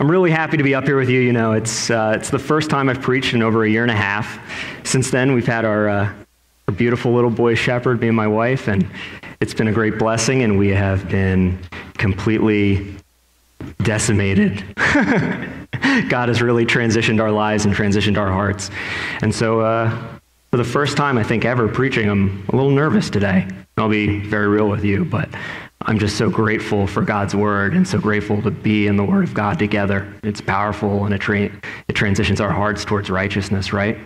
I'm really happy to be up here with you. You know, it's, uh, it's the first time I've preached in over a year and a half. Since then, we've had our, uh, our beautiful little boy shepherd, me and my wife, and it's been a great blessing, and we have been completely decimated. God has really transitioned our lives and transitioned our hearts. And so, uh, for the first time, I think, ever preaching, I'm a little nervous today. I'll be very real with you, but I'm just so grateful for God's word and so grateful to be in the word of God together. It's powerful and it, tra- it transitions our hearts towards righteousness, right?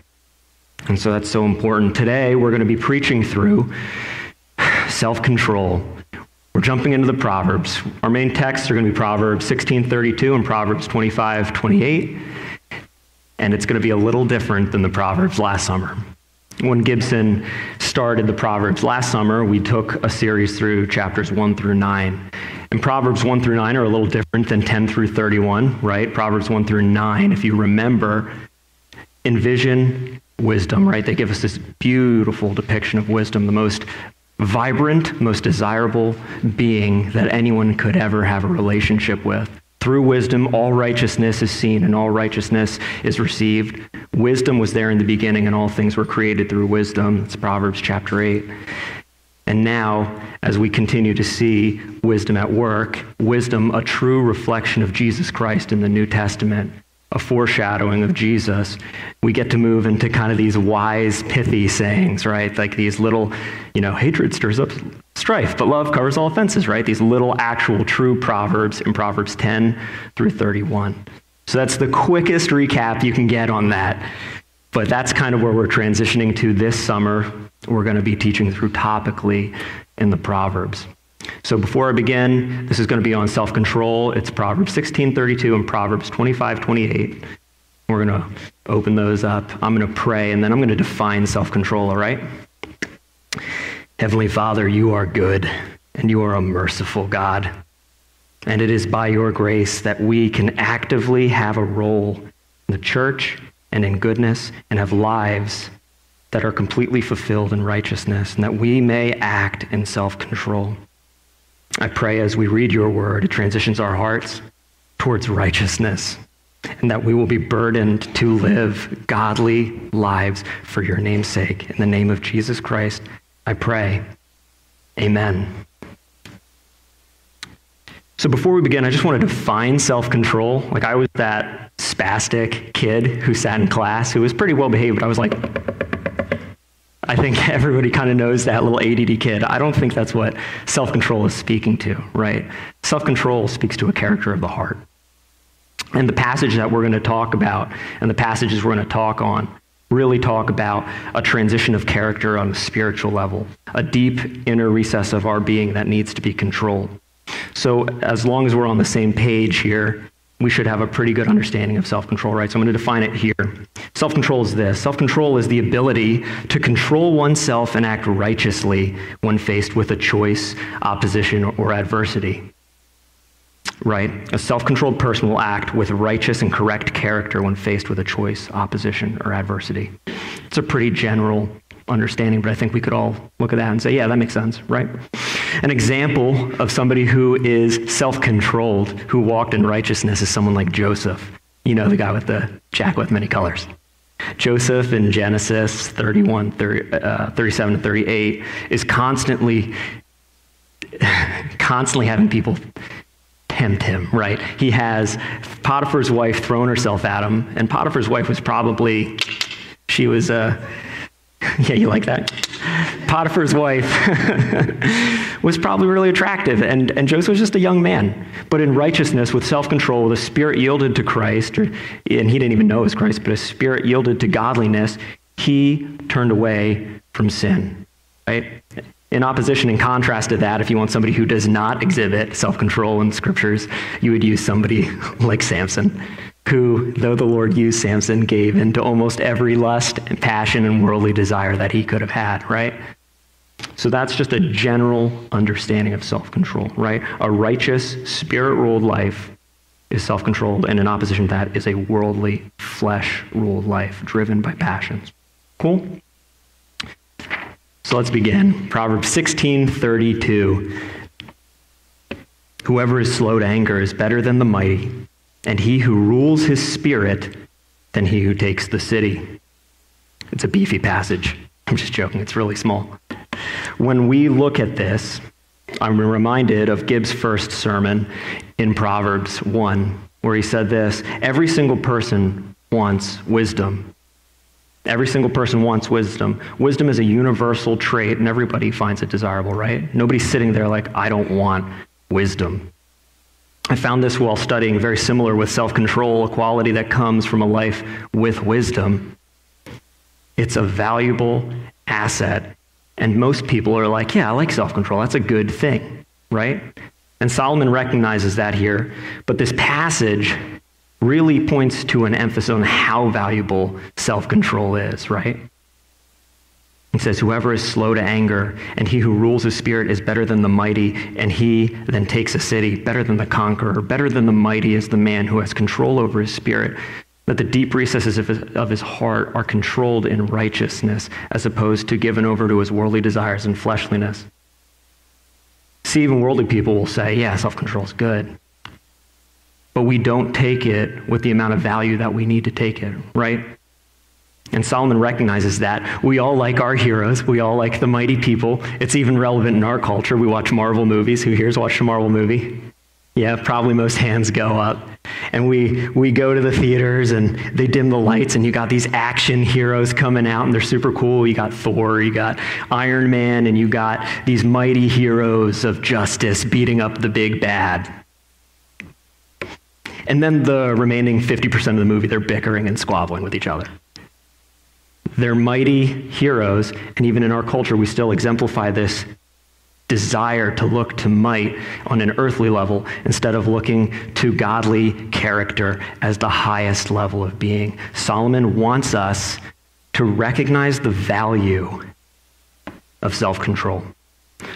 And so that's so important. Today, we're going to be preaching through self control. We're jumping into the Proverbs. Our main texts are going to be Proverbs 16:32 and Proverbs 25:28. And it's going to be a little different than the Proverbs last summer. When Gibson started the Proverbs last summer, we took a series through chapters 1 through 9. And Proverbs 1 through 9 are a little different than 10 through 31, right? Proverbs 1 through 9, if you remember, envision wisdom, right? They give us this beautiful depiction of wisdom, the most vibrant, most desirable being that anyone could ever have a relationship with. Through wisdom, all righteousness is seen and all righteousness is received. Wisdom was there in the beginning, and all things were created through wisdom. It's Proverbs chapter 8. And now, as we continue to see wisdom at work, wisdom, a true reflection of Jesus Christ in the New Testament, a foreshadowing of Jesus, we get to move into kind of these wise, pithy sayings, right? Like these little, you know, hatred stirs up strife, but love covers all offenses, right? These little actual true proverbs in Proverbs 10 through 31. So that's the quickest recap you can get on that. But that's kind of where we're transitioning to this summer. We're going to be teaching through topically in the Proverbs. So before I begin, this is going to be on self-control. It's Proverbs 16:32 and Proverbs 25:28. We're going to open those up. I'm going to pray and then I'm going to define self-control, all right? Heavenly Father, you are good and you are a merciful God. And it is by your grace that we can actively have a role in the church and in goodness and have lives that are completely fulfilled in righteousness and that we may act in self-control. I pray as we read your word, it transitions our hearts towards righteousness, and that we will be burdened to live godly lives for your name's sake. In the name of Jesus Christ, I pray. Amen. So before we begin, I just want to define self-control. Like I was that spastic kid who sat in class who was pretty well behaved, but I was like, I think everybody kind of knows that little ADD kid. I don't think that's what self control is speaking to, right? Self control speaks to a character of the heart. And the passage that we're going to talk about and the passages we're going to talk on really talk about a transition of character on a spiritual level, a deep inner recess of our being that needs to be controlled. So, as long as we're on the same page here, we should have a pretty good understanding of self control, right? So I'm going to define it here. Self control is this self control is the ability to control oneself and act righteously when faced with a choice, opposition, or adversity. Right? A self controlled person will act with righteous and correct character when faced with a choice, opposition, or adversity. It's a pretty general understanding, but I think we could all look at that and say, yeah, that makes sense, right? An example of somebody who is self controlled, who walked in righteousness, is someone like Joseph. You know, the guy with the jacket with many colors. Joseph in Genesis 31, 30, uh, 37 to 38 is constantly, constantly having people tempt him, right? He has Potiphar's wife thrown herself at him, and Potiphar's wife was probably, she was uh, yeah, you like that? Potiphar's wife was probably really attractive, and, and Joseph was just a young man. But in righteousness, with self control, with a spirit yielded to Christ, or, and he didn't even know it was Christ, but a spirit yielded to godliness, he turned away from sin. Right? In opposition, and contrast to that, if you want somebody who does not exhibit self control in scriptures, you would use somebody like Samson who, though the Lord used Samson, gave into almost every lust and passion and worldly desire that he could have had, right? So that's just a general understanding of self control, right? A righteous, spirit ruled life is self controlled, and in opposition to that is a worldly, flesh ruled life driven by passions. Cool? So let's begin. Proverbs 16:32. Whoever is slow to anger is better than the mighty and he who rules his spirit than he who takes the city. It's a beefy passage. I'm just joking, it's really small. When we look at this, I'm reminded of Gibbs' first sermon in Proverbs 1, where he said this Every single person wants wisdom. Every single person wants wisdom. Wisdom is a universal trait, and everybody finds it desirable, right? Nobody's sitting there like, I don't want wisdom. I found this while studying, very similar with self control, a quality that comes from a life with wisdom. It's a valuable asset. And most people are like, yeah, I like self control. That's a good thing, right? And Solomon recognizes that here. But this passage really points to an emphasis on how valuable self control is, right? He says, Whoever is slow to anger and he who rules his spirit is better than the mighty, and he then takes a city, better than the conqueror, better than the mighty is the man who has control over his spirit. That the deep recesses of his, of his heart are controlled in righteousness as opposed to given over to his worldly desires and fleshliness. See, even worldly people will say, yeah, self control is good. But we don't take it with the amount of value that we need to take it, right? And Solomon recognizes that. We all like our heroes. We all like the mighty people. It's even relevant in our culture. We watch Marvel movies. Who here's watched a Marvel movie? Yeah, probably most hands go up. And we, we go to the theaters and they dim the lights, and you got these action heroes coming out, and they're super cool. You got Thor, you got Iron Man, and you got these mighty heroes of justice beating up the big bad. And then the remaining 50% of the movie, they're bickering and squabbling with each other. They're mighty heroes, and even in our culture, we still exemplify this desire to look to might on an earthly level instead of looking to godly character as the highest level of being. Solomon wants us to recognize the value of self control.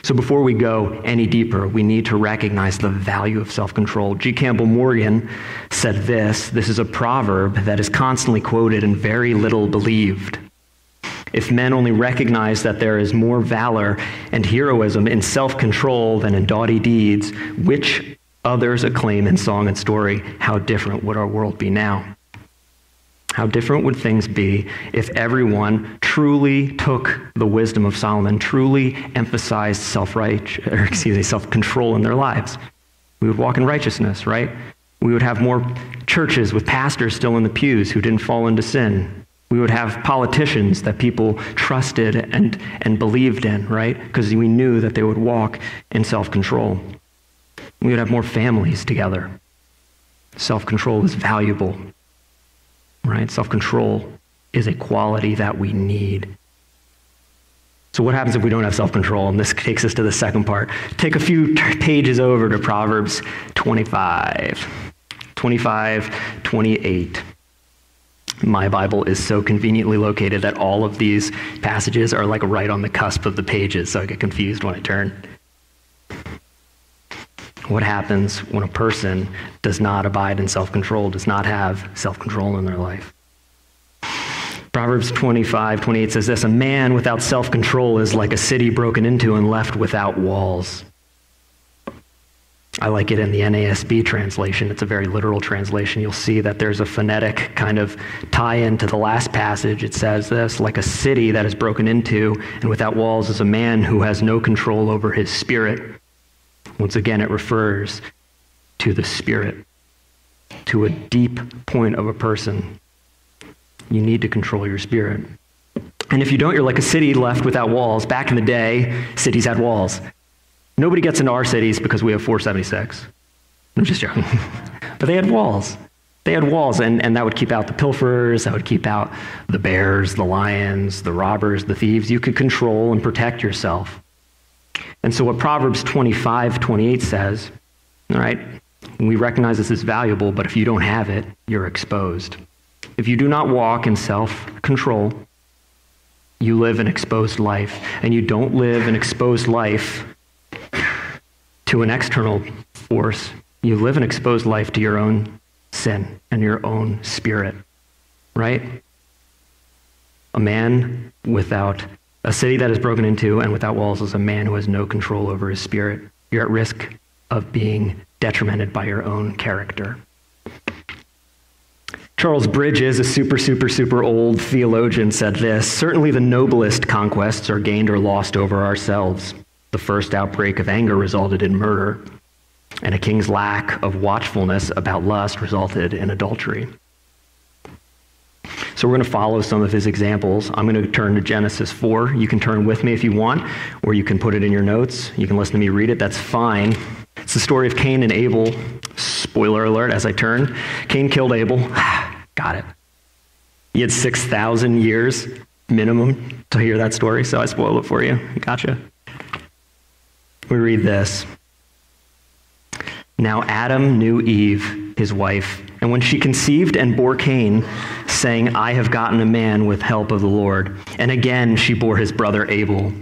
So before we go any deeper, we need to recognize the value of self control. G. Campbell Morgan said this this is a proverb that is constantly quoted and very little believed. If men only recognize that there is more valor and heroism in self control than in doughty deeds, which others acclaim in song and story, how different would our world be now? How different would things be if everyone truly took the wisdom of Solomon, truly emphasized self or excuse me, self control in their lives? We would walk in righteousness, right? We would have more churches with pastors still in the pews who didn't fall into sin. We would have politicians that people trusted and, and believed in, right? Because we knew that they would walk in self control. We would have more families together. Self control is valuable, right? Self control is a quality that we need. So, what happens if we don't have self control? And this takes us to the second part. Take a few t- pages over to Proverbs 25, 25, 28. My Bible is so conveniently located that all of these passages are like right on the cusp of the pages, so I get confused when I turn. What happens when a person does not abide in self control, does not have self control in their life? Proverbs 25, 28 says this A man without self control is like a city broken into and left without walls. I like it in the NASB translation. It's a very literal translation. You'll see that there's a phonetic kind of tie in to the last passage. It says this like a city that is broken into and without walls is a man who has no control over his spirit. Once again, it refers to the spirit, to a deep point of a person. You need to control your spirit. And if you don't, you're like a city left without walls. Back in the day, cities had walls. Nobody gets into our cities because we have 476. I'm just joking. but they had walls. They had walls, and, and that would keep out the pilferers, that would keep out the bears, the lions, the robbers, the thieves. You could control and protect yourself. And so, what Proverbs 25, 28 says, all right, we recognize this is valuable, but if you don't have it, you're exposed. If you do not walk in self control, you live an exposed life. And you don't live an exposed life to an external force, you live an exposed life to your own sin and your own spirit, right? A man without a city that is broken into and without walls is a man who has no control over his spirit. You're at risk of being detrimented by your own character. Charles Bridges, a super, super, super old theologian, said this Certainly the noblest conquests are gained or lost over ourselves. The first outbreak of anger resulted in murder, and a king's lack of watchfulness about lust resulted in adultery. So we're going to follow some of his examples. I'm going to turn to Genesis 4. You can turn with me if you want, or you can put it in your notes. You can listen to me read it. That's fine. It's the story of Cain and Abel. Spoiler alert as I turn. Cain killed Abel. Got it. He had 6,000 years minimum to hear that story, so I spoiled it for you. Gotcha. We read this. Now Adam knew Eve, his wife, and when she conceived and bore Cain, saying, I have gotten a man with help of the Lord. And again she bore his brother Abel.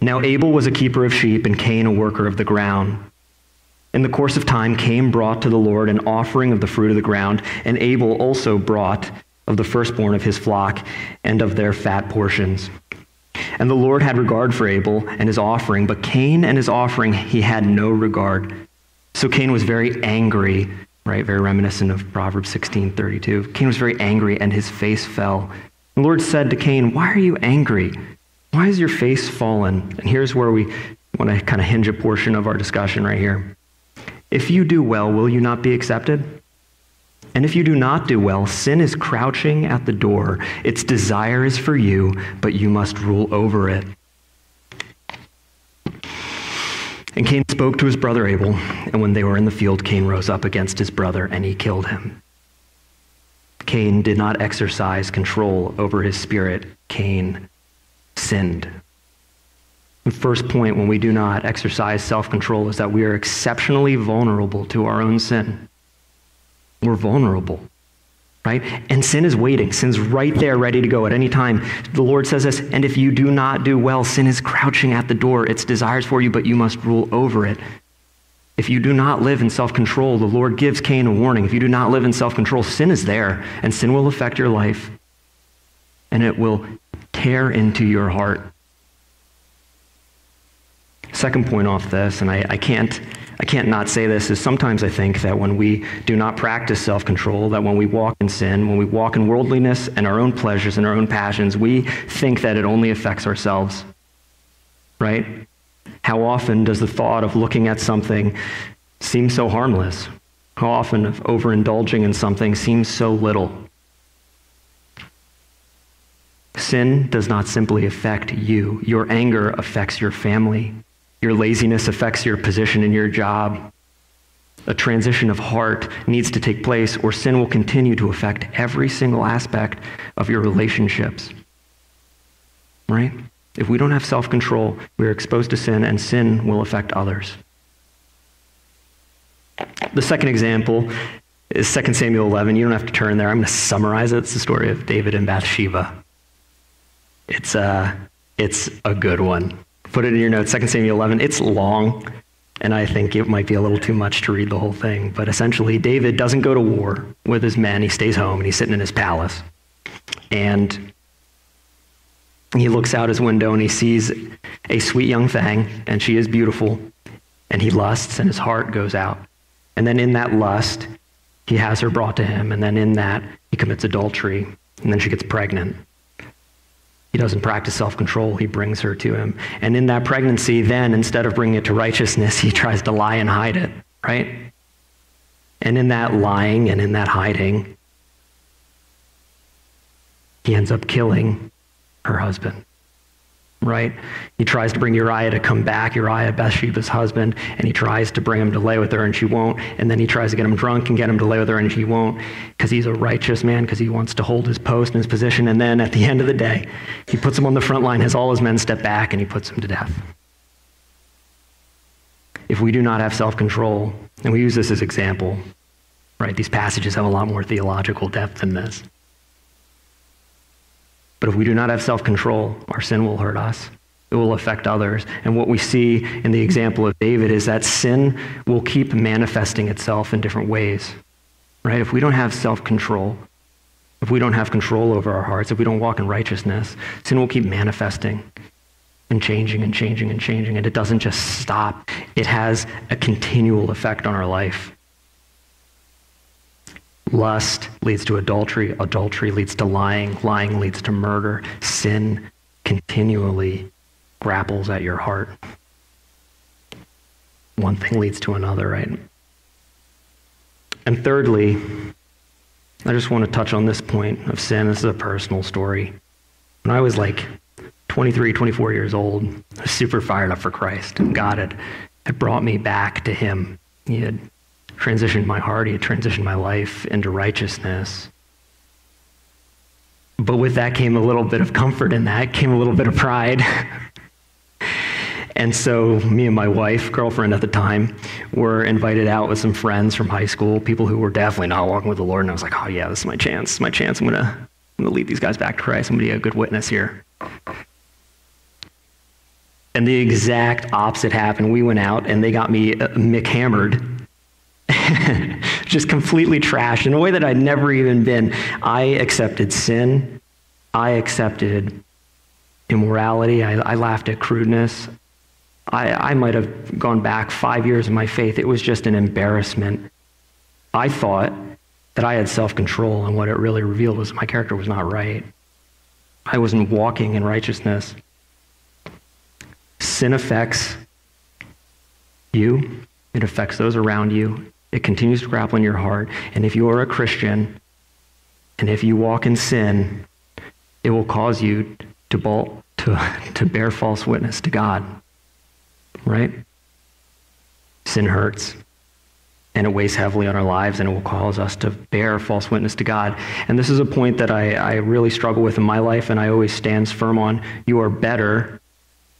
Now Abel was a keeper of sheep, and Cain a worker of the ground. In the course of time, Cain brought to the Lord an offering of the fruit of the ground, and Abel also brought of the firstborn of his flock and of their fat portions. And the Lord had regard for Abel and his offering, but Cain and his offering he had no regard. So Cain was very angry, right? Very reminiscent of Proverbs 16 32. Cain was very angry, and his face fell. The Lord said to Cain, Why are you angry? Why is your face fallen? And here's where we want to kind of hinge a portion of our discussion right here. If you do well, will you not be accepted? And if you do not do well, sin is crouching at the door. Its desire is for you, but you must rule over it. And Cain spoke to his brother Abel, and when they were in the field, Cain rose up against his brother and he killed him. Cain did not exercise control over his spirit. Cain sinned. The first point when we do not exercise self control is that we are exceptionally vulnerable to our own sin. We're vulnerable, right? And sin is waiting. Sin's right there, ready to go at any time. The Lord says this, and if you do not do well, sin is crouching at the door. Its desires for you, but you must rule over it. If you do not live in self control, the Lord gives Cain a warning. If you do not live in self control, sin is there, and sin will affect your life, and it will tear into your heart. Second point off this, and I, I, can't, I can't not say this, is sometimes I think that when we do not practice self control, that when we walk in sin, when we walk in worldliness and our own pleasures and our own passions, we think that it only affects ourselves. Right? How often does the thought of looking at something seem so harmless? How often of overindulging in something seems so little? Sin does not simply affect you. Your anger affects your family. Your laziness affects your position in your job. A transition of heart needs to take place, or sin will continue to affect every single aspect of your relationships. Right? If we don't have self control, we are exposed to sin, and sin will affect others. The second example is 2 Samuel 11. You don't have to turn there. I'm going to summarize it. It's the story of David and Bathsheba. It's a, uh, it's a good one. Put it in your notes, 2 Samuel 11. It's long, and I think it might be a little too much to read the whole thing. But essentially, David doesn't go to war with his men. He stays home and he's sitting in his palace. And he looks out his window and he sees a sweet young thing, and she is beautiful. And he lusts, and his heart goes out. And then in that lust, he has her brought to him. And then in that, he commits adultery. And then she gets pregnant. He doesn't practice self control. He brings her to him. And in that pregnancy, then, instead of bringing it to righteousness, he tries to lie and hide it, right? And in that lying and in that hiding, he ends up killing her husband right? He tries to bring Uriah to come back, Uriah, Bathsheba's husband, and he tries to bring him to lay with her, and she won't. And then he tries to get him drunk and get him to lay with her, and she won't, because he's a righteous man, because he wants to hold his post and his position. And then at the end of the day, he puts him on the front line, has all his men step back, and he puts him to death. If we do not have self control, and we use this as example, right? These passages have a lot more theological depth than this. But if we do not have self control, our sin will hurt us. It will affect others. And what we see in the example of David is that sin will keep manifesting itself in different ways. Right? If we don't have self control, if we don't have control over our hearts, if we don't walk in righteousness, sin will keep manifesting and changing and changing and changing. And it doesn't just stop, it has a continual effect on our life. Lust leads to adultery. Adultery leads to lying. Lying leads to murder. Sin continually grapples at your heart. One thing leads to another, right? And thirdly, I just want to touch on this point of sin. This is a personal story. When I was like 23, 24 years old, I was super fired up for Christ. And God had, had brought me back to Him. He had transitioned my heart, He had transitioned my life into righteousness. But with that came a little bit of comfort in that, came a little bit of pride. and so, me and my wife, girlfriend at the time, were invited out with some friends from high school, people who were definitely not walking with the Lord. And I was like, oh, yeah, this is my chance. Is my chance. I'm going to I'm going to lead these guys back to Christ. I'm going to be a good witness here. And the exact opposite happened. We went out and they got me uh, hammered, just completely trashed in a way that I'd never even been. I accepted sin. I accepted immorality. I, I laughed at crudeness. I, I might have gone back five years in my faith. It was just an embarrassment. I thought that I had self control, and what it really revealed was my character was not right. I wasn't walking in righteousness. Sin affects you, it affects those around you, it continues to grapple in your heart. And if you are a Christian, and if you walk in sin, it will cause you to, bolt, to, to bear false witness to God. Right? Sin hurts and it weighs heavily on our lives and it will cause us to bear false witness to God. And this is a point that I, I really struggle with in my life and I always stand firm on. You are better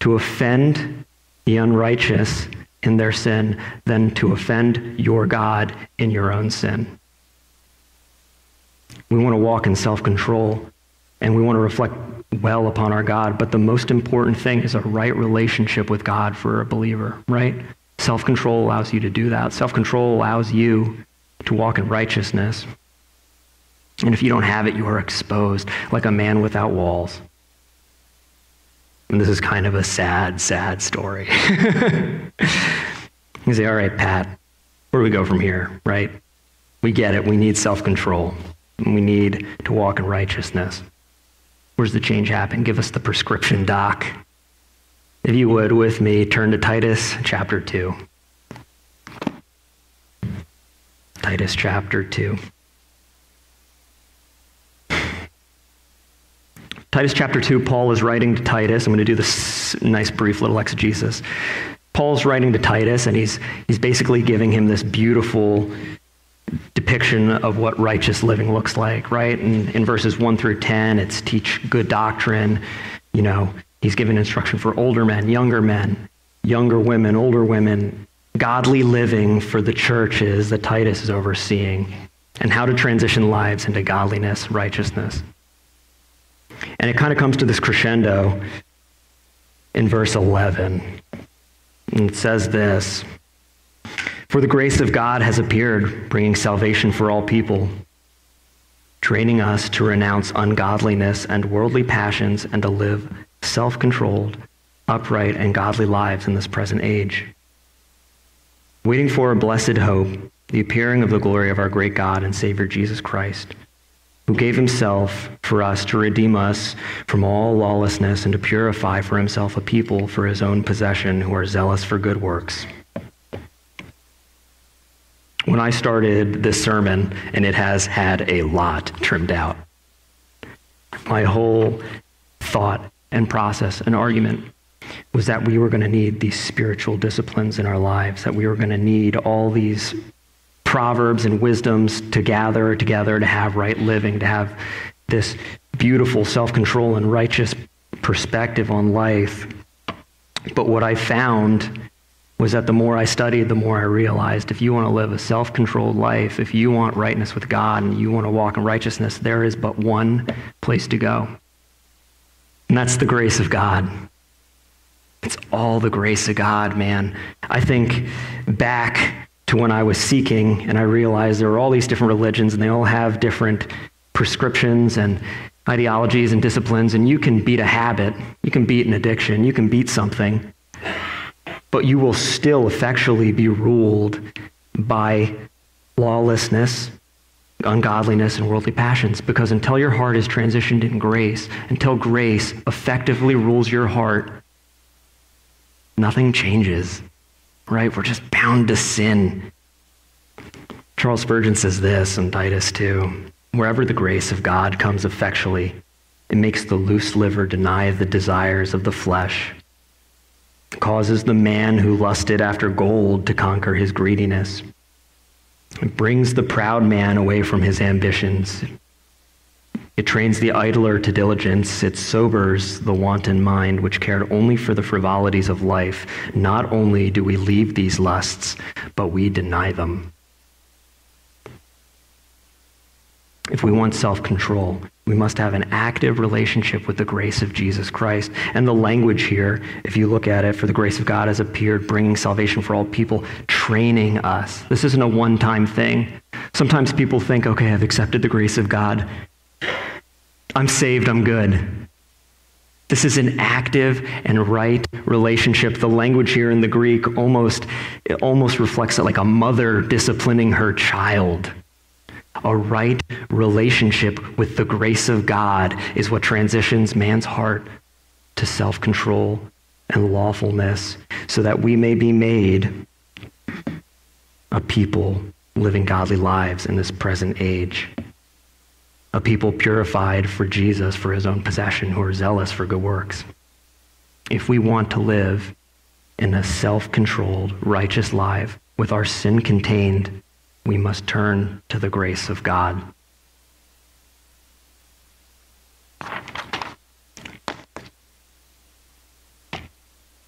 to offend the unrighteous in their sin than to offend your God in your own sin. We want to walk in self control and we want to reflect well upon our God, but the most important thing is a right relationship with God for a believer, right? Self control allows you to do that. Self control allows you to walk in righteousness. And if you don't have it, you are exposed like a man without walls. And this is kind of a sad, sad story. you say, all right, Pat, where do we go from here, right? We get it. We need self control. We need to walk in righteousness. Where's the change happen? Give us the prescription, doc. If you would, with me, turn to Titus chapter 2. Titus chapter 2. Titus chapter 2, Paul is writing to Titus. I'm going to do this nice, brief little exegesis. Paul's writing to Titus, and he's, he's basically giving him this beautiful depiction of what righteous living looks like, right? And in verses 1 through 10, it's teach good doctrine, you know, He's given instruction for older men, younger men, younger women, older women, godly living for the churches that Titus is overseeing, and how to transition lives into godliness, righteousness. And it kind of comes to this crescendo in verse 11. And it says this For the grace of God has appeared, bringing salvation for all people, training us to renounce ungodliness and worldly passions and to live self controlled, upright, and godly lives in this present age. Waiting for a blessed hope, the appearing of the glory of our great God and Savior Jesus Christ, who gave himself for us to redeem us from all lawlessness and to purify for himself a people for his own possession who are zealous for good works. When I started this sermon, and it has had a lot trimmed out, my whole thought and process an argument was that we were going to need these spiritual disciplines in our lives, that we were going to need all these proverbs and wisdoms to gather together to have right living, to have this beautiful self control and righteous perspective on life. But what I found was that the more I studied, the more I realized if you want to live a self controlled life, if you want rightness with God and you want to walk in righteousness, there is but one place to go. And that's the grace of God. It's all the grace of God, man. I think back to when I was seeking and I realized there were all these different religions and they all have different prescriptions and ideologies and disciplines, and you can beat a habit, you can beat an addiction, you can beat something, but you will still effectually be ruled by lawlessness ungodliness and worldly passions. Because until your heart is transitioned in grace, until grace effectively rules your heart, nothing changes, right? We're just bound to sin. Charles Spurgeon says this in Titus 2 Wherever the grace of God comes effectually, it makes the loose liver deny the desires of the flesh, it causes the man who lusted after gold to conquer his greediness. It brings the proud man away from his ambitions. It trains the idler to diligence. It sobers the wanton mind, which cared only for the frivolities of life. Not only do we leave these lusts, but we deny them. If we want self control, we must have an active relationship with the grace of Jesus Christ. And the language here, if you look at it, for the grace of God has appeared, bringing salvation for all people, training us. This isn't a one time thing. Sometimes people think, okay, I've accepted the grace of God. I'm saved, I'm good. This is an active and right relationship. The language here in the Greek almost, it almost reflects it like a mother disciplining her child. A right relationship with the grace of God is what transitions man's heart to self control and lawfulness so that we may be made a people living godly lives in this present age. A people purified for Jesus, for his own possession, who are zealous for good works. If we want to live in a self controlled, righteous life with our sin contained we must turn to the grace of God.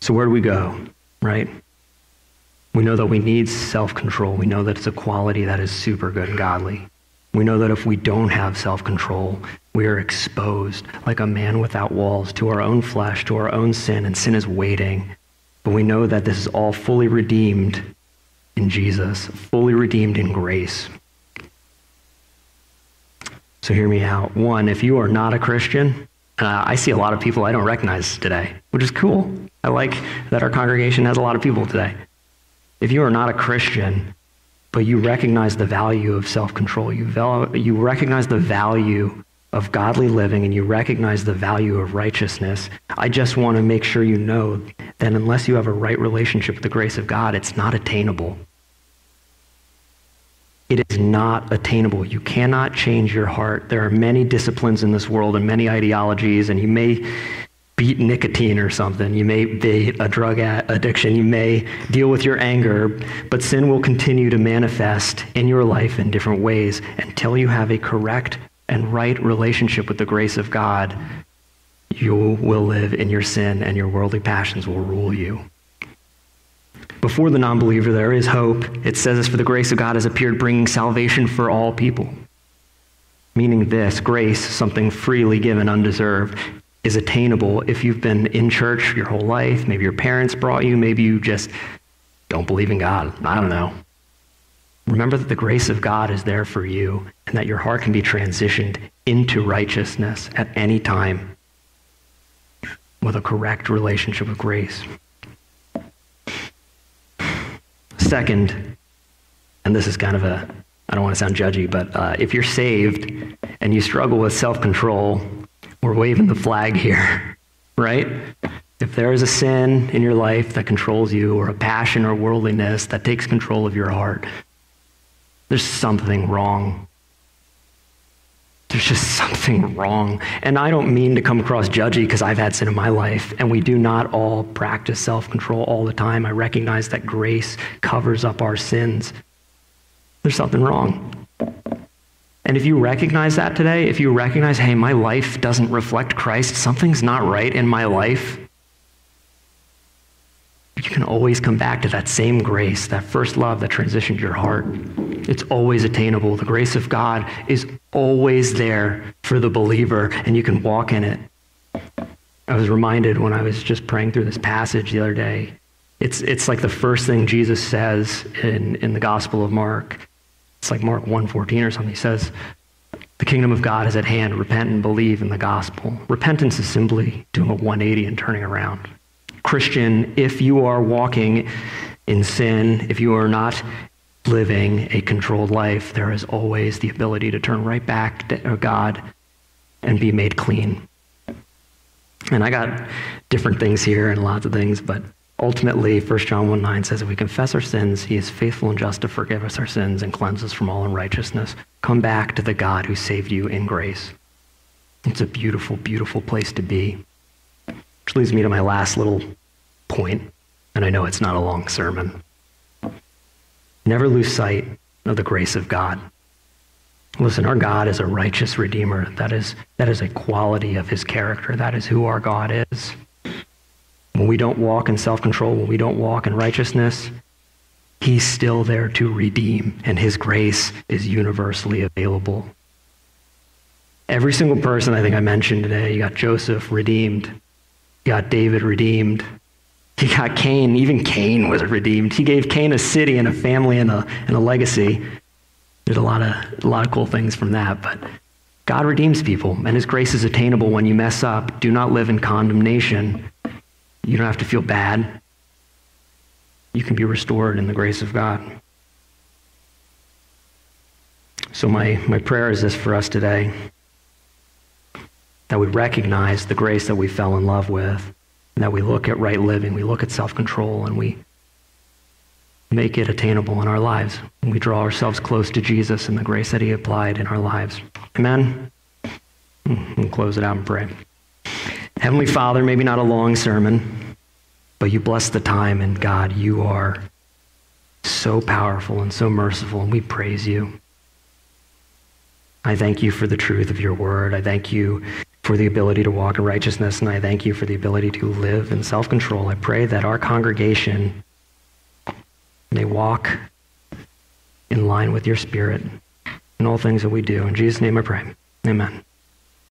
So, where do we go, right? We know that we need self control. We know that it's a quality that is super good and godly. We know that if we don't have self control, we are exposed like a man without walls to our own flesh, to our own sin, and sin is waiting. But we know that this is all fully redeemed in Jesus, fully redeemed in grace. So hear me out. One, if you are not a Christian, uh, I see a lot of people I don't recognize today, which is cool. I like that our congregation has a lot of people today. If you are not a Christian, but you recognize the value of self control, you, you recognize the value of godly living, and you recognize the value of righteousness, I just want to make sure you know that unless you have a right relationship with the grace of God, it's not attainable. It is not attainable. You cannot change your heart. There are many disciplines in this world and many ideologies, and you may beat nicotine or something. You may beat a drug addiction. You may deal with your anger, but sin will continue to manifest in your life in different ways until you have a correct and right relationship with the grace of God. You will live in your sin, and your worldly passions will rule you. Before the non believer, there is hope. It says, For the grace of God has appeared, bringing salvation for all people. Meaning this grace, something freely given, undeserved, is attainable if you've been in church your whole life. Maybe your parents brought you. Maybe you just don't believe in God. I don't know. Remember that the grace of God is there for you and that your heart can be transitioned into righteousness at any time with a correct relationship with grace. Second, and this is kind of a, I don't want to sound judgy, but uh, if you're saved and you struggle with self control, we're waving the flag here, right? If there is a sin in your life that controls you, or a passion or worldliness that takes control of your heart, there's something wrong. There's just something wrong. And I don't mean to come across judgy because I've had sin in my life, and we do not all practice self control all the time. I recognize that grace covers up our sins. There's something wrong. And if you recognize that today, if you recognize, hey, my life doesn't reflect Christ, something's not right in my life, you can always come back to that same grace, that first love that transitioned your heart. It's always attainable. The grace of God is always there for the believer, and you can walk in it. I was reminded when I was just praying through this passage the other day. It's, it's like the first thing Jesus says in, in the Gospel of Mark. It's like Mark 1.14 or something. He says, the kingdom of God is at hand. Repent and believe in the gospel. Repentance is simply doing a 180 and turning around. Christian, if you are walking in sin, if you are not living a controlled life, there is always the ability to turn right back to God and be made clean. And I got different things here and lots of things, but ultimately, 1 John 1 9 says, if we confess our sins, he is faithful and just to forgive us our sins and cleanse us from all unrighteousness. Come back to the God who saved you in grace. It's a beautiful, beautiful place to be. Which leads me to my last little point, and I know it's not a long sermon. Never lose sight of the grace of God. Listen, our God is a righteous redeemer. That is, that is a quality of his character. That is who our God is. When we don't walk in self control, when we don't walk in righteousness, he's still there to redeem, and his grace is universally available. Every single person I think I mentioned today, you got Joseph redeemed, you got David redeemed, you got Cain, even Cain was redeemed. He gave Cain a city and a family and a, and a legacy. There's a lot of a lot of cool things from that, but God redeems people, and His grace is attainable when you mess up. Do not live in condemnation. You don't have to feel bad. You can be restored in the grace of God. So my, my prayer is this for us today that we recognize the grace that we fell in love with, and that we look at right living, we look at self control, and we make it attainable in our lives. And we draw ourselves close to Jesus and the grace that he applied in our lives. Amen? Mm, we'll close it out and pray. Heavenly Father, maybe not a long sermon, but you bless the time, and God, you are so powerful and so merciful, and we praise you. I thank you for the truth of your word. I thank you for the ability to walk in righteousness, and I thank you for the ability to live in self control. I pray that our congregation may walk in line with your spirit in all things that we do. In Jesus' name I pray. Amen.